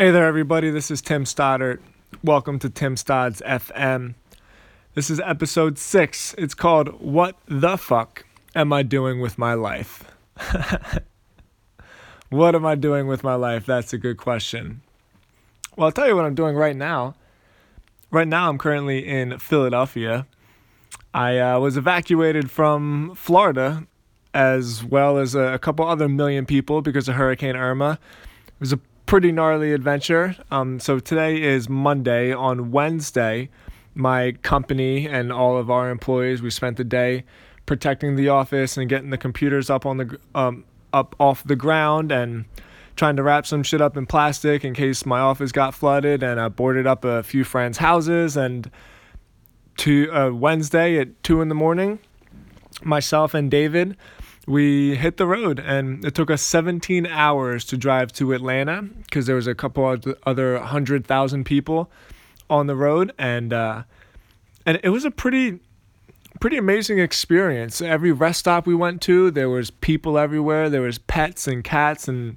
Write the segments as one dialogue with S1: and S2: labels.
S1: Hey there, everybody. This is Tim Stoddart. Welcome to Tim Stodds FM. This is episode six. It's called What the Fuck Am I Doing with My Life? what am I doing with my life? That's a good question. Well, I'll tell you what I'm doing right now. Right now, I'm currently in Philadelphia. I uh, was evacuated from Florida as well as a, a couple other million people because of Hurricane Irma. It was a pretty gnarly adventure. Um, so today is Monday. On Wednesday, my company and all of our employees, we spent the day protecting the office and getting the computers up on the um, up off the ground and trying to wrap some shit up in plastic in case my office got flooded. And I boarded up a few friends' houses. And to uh, Wednesday at two in the morning, myself and David we hit the road and it took us 17 hours to drive to Atlanta because there was a couple of other 100,000 people on the road and uh, and it was a pretty pretty amazing experience. Every rest stop we went to, there was people everywhere. There was pets and cats and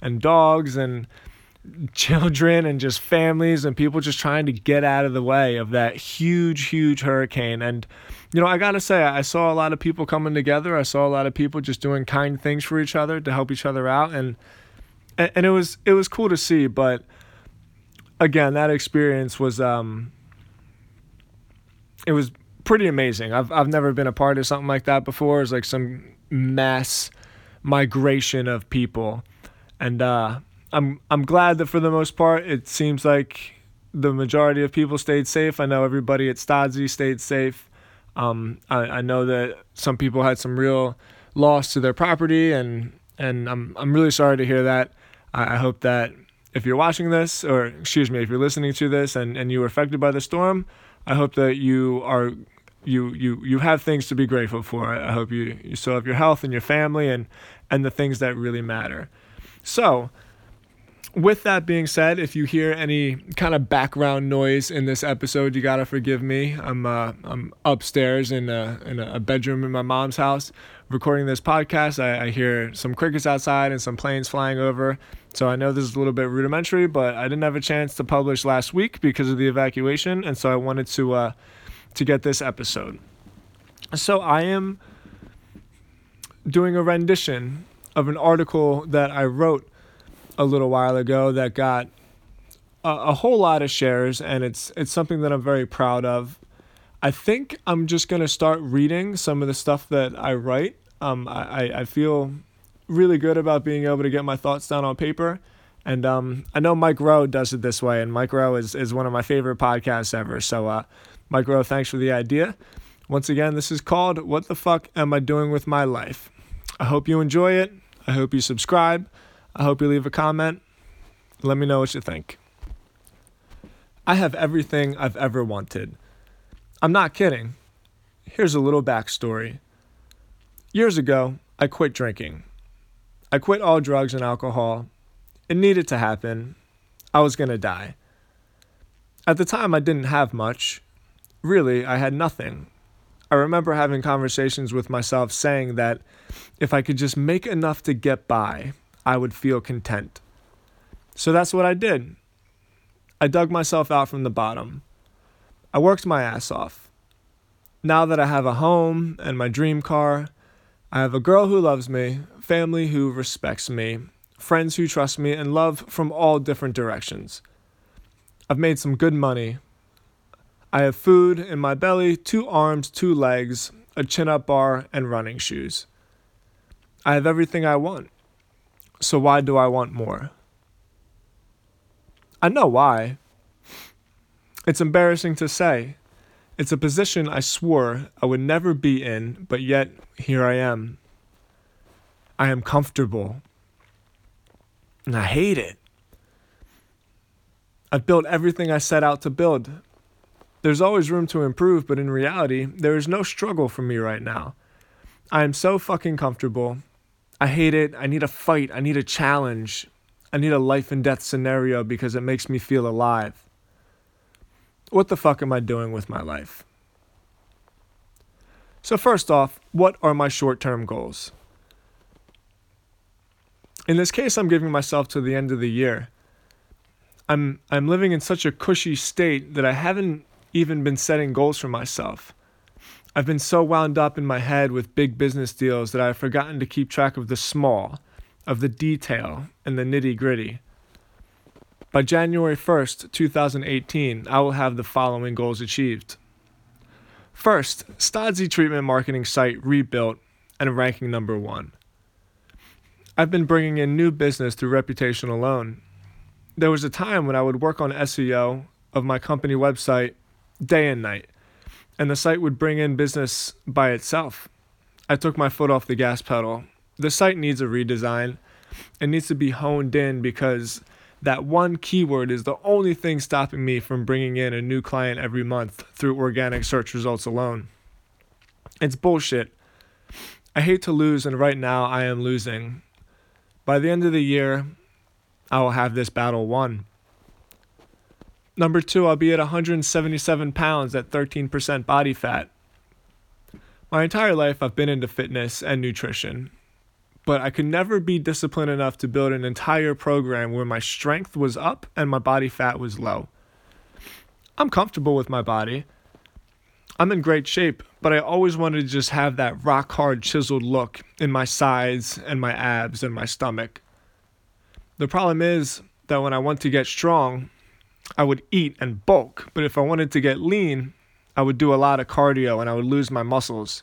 S1: and dogs and children and just families and people just trying to get out of the way of that huge huge hurricane and you know, I gotta say, I saw a lot of people coming together. I saw a lot of people just doing kind things for each other to help each other out, and and it was it was cool to see. But again, that experience was um, it was pretty amazing. I've I've never been a part of something like that before. It's like some mass migration of people, and uh, I'm I'm glad that for the most part, it seems like the majority of people stayed safe. I know everybody at Stodzy stayed safe. Um, I, I know that some people had some real loss to their property, and and I'm I'm really sorry to hear that. I, I hope that if you're watching this, or excuse me, if you're listening to this, and and you were affected by the storm, I hope that you are you you you have things to be grateful for. I hope you you still have your health and your family and and the things that really matter. So with that being said, if you hear any kind of background noise in this episode, you gotta forgive me. I'm uh, I'm upstairs in a in a bedroom in my mom's house recording this podcast. I, I hear some crickets outside and some planes flying over. So I know this is a little bit rudimentary, but I didn't have a chance to publish last week because of the evacuation, and so I wanted to uh, to get this episode. So I am doing a rendition of an article that I wrote a little while ago that got a, a whole lot of shares, and it's it's something that I'm very proud of. I think I'm just gonna start reading some of the stuff that I write. Um, I, I feel really good about being able to get my thoughts down on paper. And um, I know Mike Rowe does it this way, and Mike Rowe is, is one of my favorite podcasts ever. So, uh, Mike Rowe, thanks for the idea. Once again, this is called What the Fuck Am I Doing with My Life? I hope you enjoy it. I hope you subscribe. I hope you leave a comment. Let me know what you think. I have everything I've ever wanted. I'm not kidding. Here's a little backstory. Years ago, I quit drinking. I quit all drugs and alcohol. It needed to happen. I was going to die. At the time, I didn't have much. Really, I had nothing. I remember having conversations with myself saying that if I could just make enough to get by, I would feel content. So that's what I did. I dug myself out from the bottom. I worked my ass off. Now that I have a home and my dream car, I have a girl who loves me, family who respects me, friends who trust me, and love from all different directions. I've made some good money. I have food in my belly, two arms, two legs, a chin up bar, and running shoes. I have everything I want. So why do I want more? I know why. It's embarrassing to say. It's a position I swore I would never be in, but yet here I am. I am comfortable. And I hate it. I've built everything I set out to build. There's always room to improve, but in reality, there is no struggle for me right now. I am so fucking comfortable I hate it. I need a fight. I need a challenge. I need a life and death scenario because it makes me feel alive. What the fuck am I doing with my life? So, first off, what are my short term goals? In this case, I'm giving myself to the end of the year. I'm I'm living in such a cushy state that I haven't even been setting goals for myself. I've been so wound up in my head with big business deals that I've forgotten to keep track of the small, of the detail, and the nitty gritty. By January 1st, 2018, I will have the following goals achieved. First, Stodzy treatment marketing site rebuilt and ranking number one. I've been bringing in new business through reputation alone. There was a time when I would work on SEO of my company website day and night, and the site would bring in business by itself. I took my foot off the gas pedal. The site needs a redesign. It needs to be honed in because that one keyword is the only thing stopping me from bringing in a new client every month through organic search results alone. It's bullshit. I hate to lose, and right now I am losing. By the end of the year, I will have this battle won. Number two, I'll be at 177 pounds at 13% body fat. My entire life, I've been into fitness and nutrition, but I could never be disciplined enough to build an entire program where my strength was up and my body fat was low. I'm comfortable with my body. I'm in great shape, but I always wanted to just have that rock hard chiseled look in my sides and my abs and my stomach. The problem is that when I want to get strong, I would eat and bulk, but if I wanted to get lean, I would do a lot of cardio and I would lose my muscles.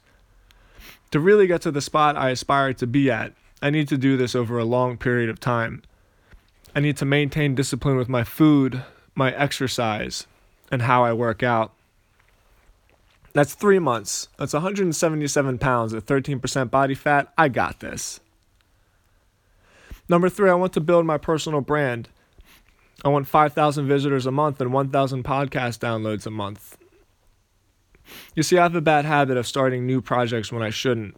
S1: To really get to the spot I aspire to be at, I need to do this over a long period of time. I need to maintain discipline with my food, my exercise, and how I work out. That's three months. That's 177 pounds at 13% body fat. I got this. Number three, I want to build my personal brand. I want 5,000 visitors a month and 1,000 podcast downloads a month. You see, I have a bad habit of starting new projects when I shouldn't.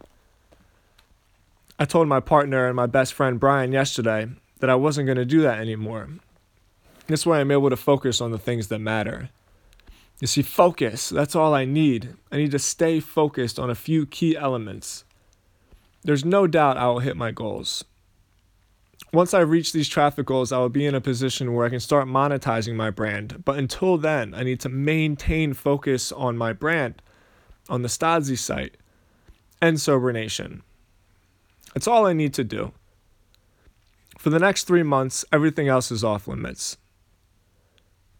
S1: I told my partner and my best friend Brian yesterday that I wasn't going to do that anymore. This way, I'm able to focus on the things that matter. You see, focus, that's all I need. I need to stay focused on a few key elements. There's no doubt I will hit my goals. Once I reach these traffic goals, I will be in a position where I can start monetizing my brand. But until then, I need to maintain focus on my brand, on the Stodzy site, and Sober Nation. That's all I need to do. For the next three months, everything else is off limits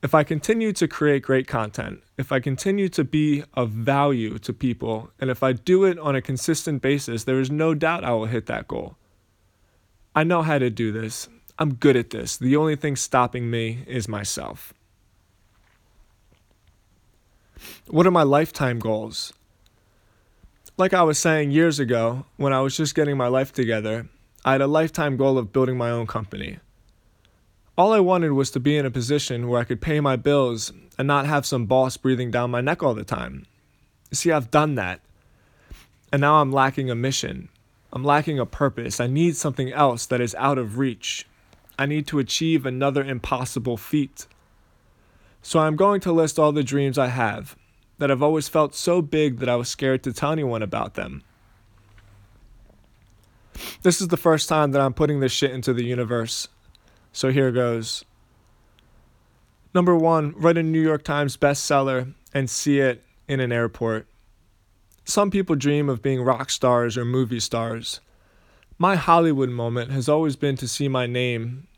S1: if I continue to create great content, if I continue to be of value to people, and if I do it on a consistent basis, there is no doubt I will hit that goal. I know how to do this. I'm good at this. The only thing stopping me is myself. What are my lifetime goals? Like I was saying years ago, when I was just getting my life together, I had a lifetime goal of building my own company. All I wanted was to be in a position where I could pay my bills and not have some boss breathing down my neck all the time. You see, I've done that. And now I'm lacking a mission. I'm lacking a purpose. I need something else that is out of reach. I need to achieve another impossible feat. So I'm going to list all the dreams I have that I've always felt so big that I was scared to tell anyone about them. This is the first time that I'm putting this shit into the universe. So here goes. Number one, write a New York Times bestseller and see it in an airport. Some people dream of being rock stars or movie stars. My Hollywood moment has always been to see my name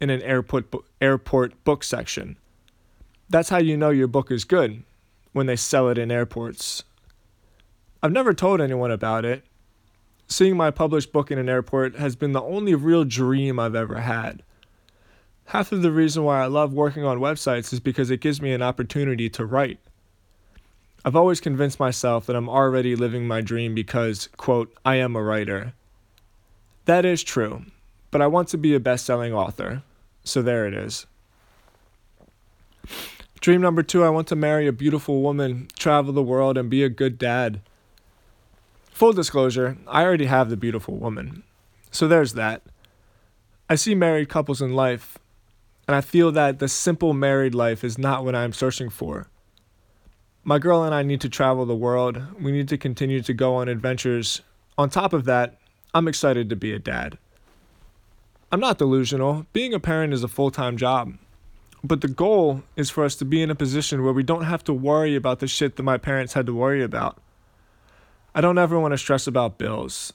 S1: in an airport airport book section. That's how you know your book is good when they sell it in airports. I've never told anyone about it. Seeing my published book in an airport has been the only real dream I've ever had. Half of the reason why I love working on websites is because it gives me an opportunity to write. I've always convinced myself that I'm already living my dream because, quote, I am a writer. That is true, but I want to be a best selling author. So there it is. Dream number two I want to marry a beautiful woman, travel the world, and be a good dad. Full disclosure, I already have the beautiful woman. So there's that. I see married couples in life, and I feel that the simple married life is not what I'm searching for. My girl and I need to travel the world. We need to continue to go on adventures. On top of that, I'm excited to be a dad. I'm not delusional. Being a parent is a full time job. But the goal is for us to be in a position where we don't have to worry about the shit that my parents had to worry about. I don't ever want to stress about bills.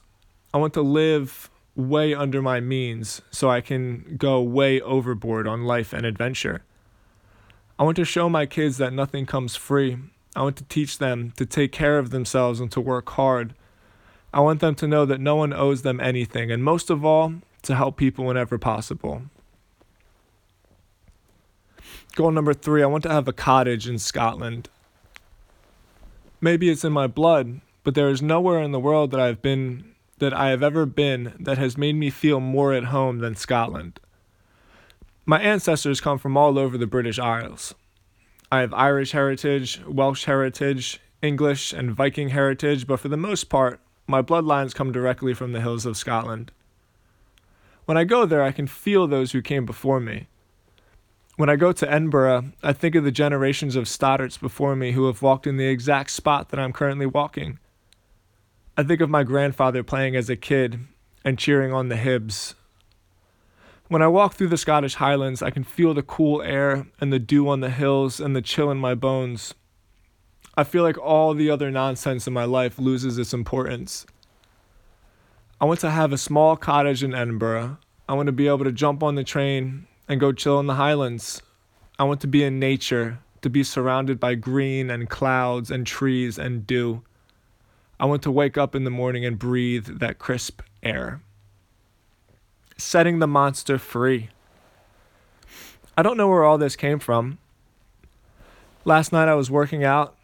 S1: I want to live way under my means so I can go way overboard on life and adventure. I want to show my kids that nothing comes free. I want to teach them to take care of themselves and to work hard. I want them to know that no one owes them anything, and most of all, to help people whenever possible. Goal number three I want to have a cottage in Scotland. Maybe it's in my blood, but there is nowhere in the world that I've been that I have ever been that has made me feel more at home than Scotland. My ancestors come from all over the British Isles. I have Irish heritage, Welsh heritage, English, and Viking heritage, but for the most part, my bloodlines come directly from the hills of Scotland. When I go there, I can feel those who came before me. When I go to Edinburgh, I think of the generations of Stoddarts before me who have walked in the exact spot that I'm currently walking. I think of my grandfather playing as a kid and cheering on the Hibs. When I walk through the Scottish Highlands, I can feel the cool air and the dew on the hills and the chill in my bones. I feel like all the other nonsense in my life loses its importance. I want to have a small cottage in Edinburgh. I want to be able to jump on the train and go chill in the highlands. I want to be in nature, to be surrounded by green and clouds and trees and dew. I want to wake up in the morning and breathe that crisp air. Setting the monster free. I don't know where all this came from. Last night I was working out.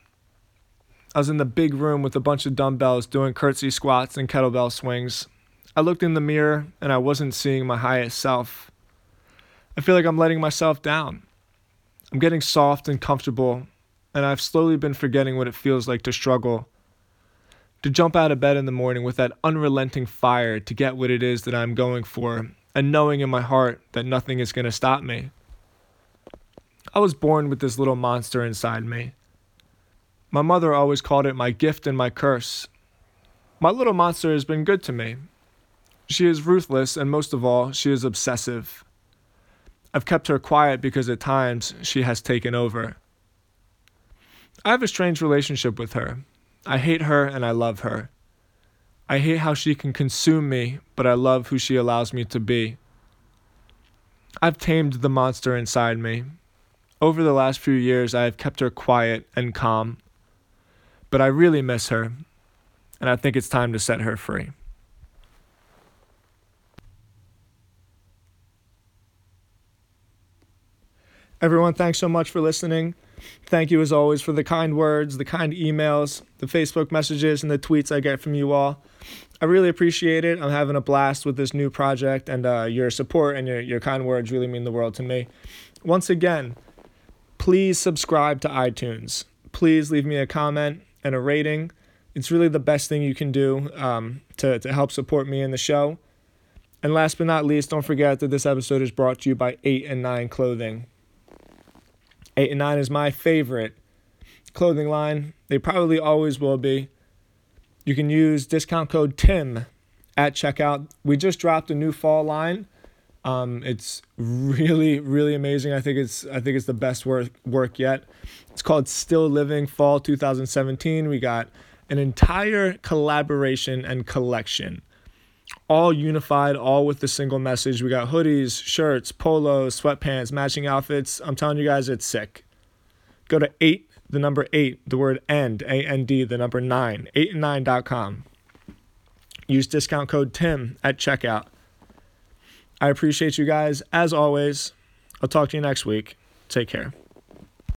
S1: I was in the big room with a bunch of dumbbells doing curtsy squats and kettlebell swings. I looked in the mirror and I wasn't seeing my highest self. I feel like I'm letting myself down. I'm getting soft and comfortable, and I've slowly been forgetting what it feels like to struggle. To jump out of bed in the morning with that unrelenting fire to get what it is that I'm going for, and knowing in my heart that nothing is going to stop me. I was born with this little monster inside me. My mother always called it my gift and my curse. My little monster has been good to me. She is ruthless, and most of all, she is obsessive. I've kept her quiet because at times she has taken over. I have a strange relationship with her. I hate her and I love her. I hate how she can consume me, but I love who she allows me to be. I've tamed the monster inside me. Over the last few years, I have kept her quiet and calm. But I really miss her, and I think it's time to set her free. Everyone, thanks so much for listening. Thank you, as always, for the kind words, the kind emails, the Facebook messages, and the tweets I get from you all. I really appreciate it. I'm having a blast with this new project, and uh, your support and your, your kind words really mean the world to me. Once again, please subscribe to iTunes. Please leave me a comment and a rating. It's really the best thing you can do um, to, to help support me in the show. And last but not least, don't forget that this episode is brought to you by 8 and 9 Clothing. 8 and 9 is my favorite clothing line. They probably always will be. You can use discount code TIM at checkout. We just dropped a new fall line. Um, it's really, really amazing. I think it's I think it's the best work work yet. It's called Still Living Fall 2017. We got an entire collaboration and collection all unified, all with the single message. We got hoodies, shirts, polos, sweatpants, matching outfits. I'm telling you guys, it's sick. Go to eight, the number eight, the word end, A N D, the number nine, eight and nine.com. Use discount code TIM at checkout. I appreciate you guys. As always, I'll talk to you next week. Take care.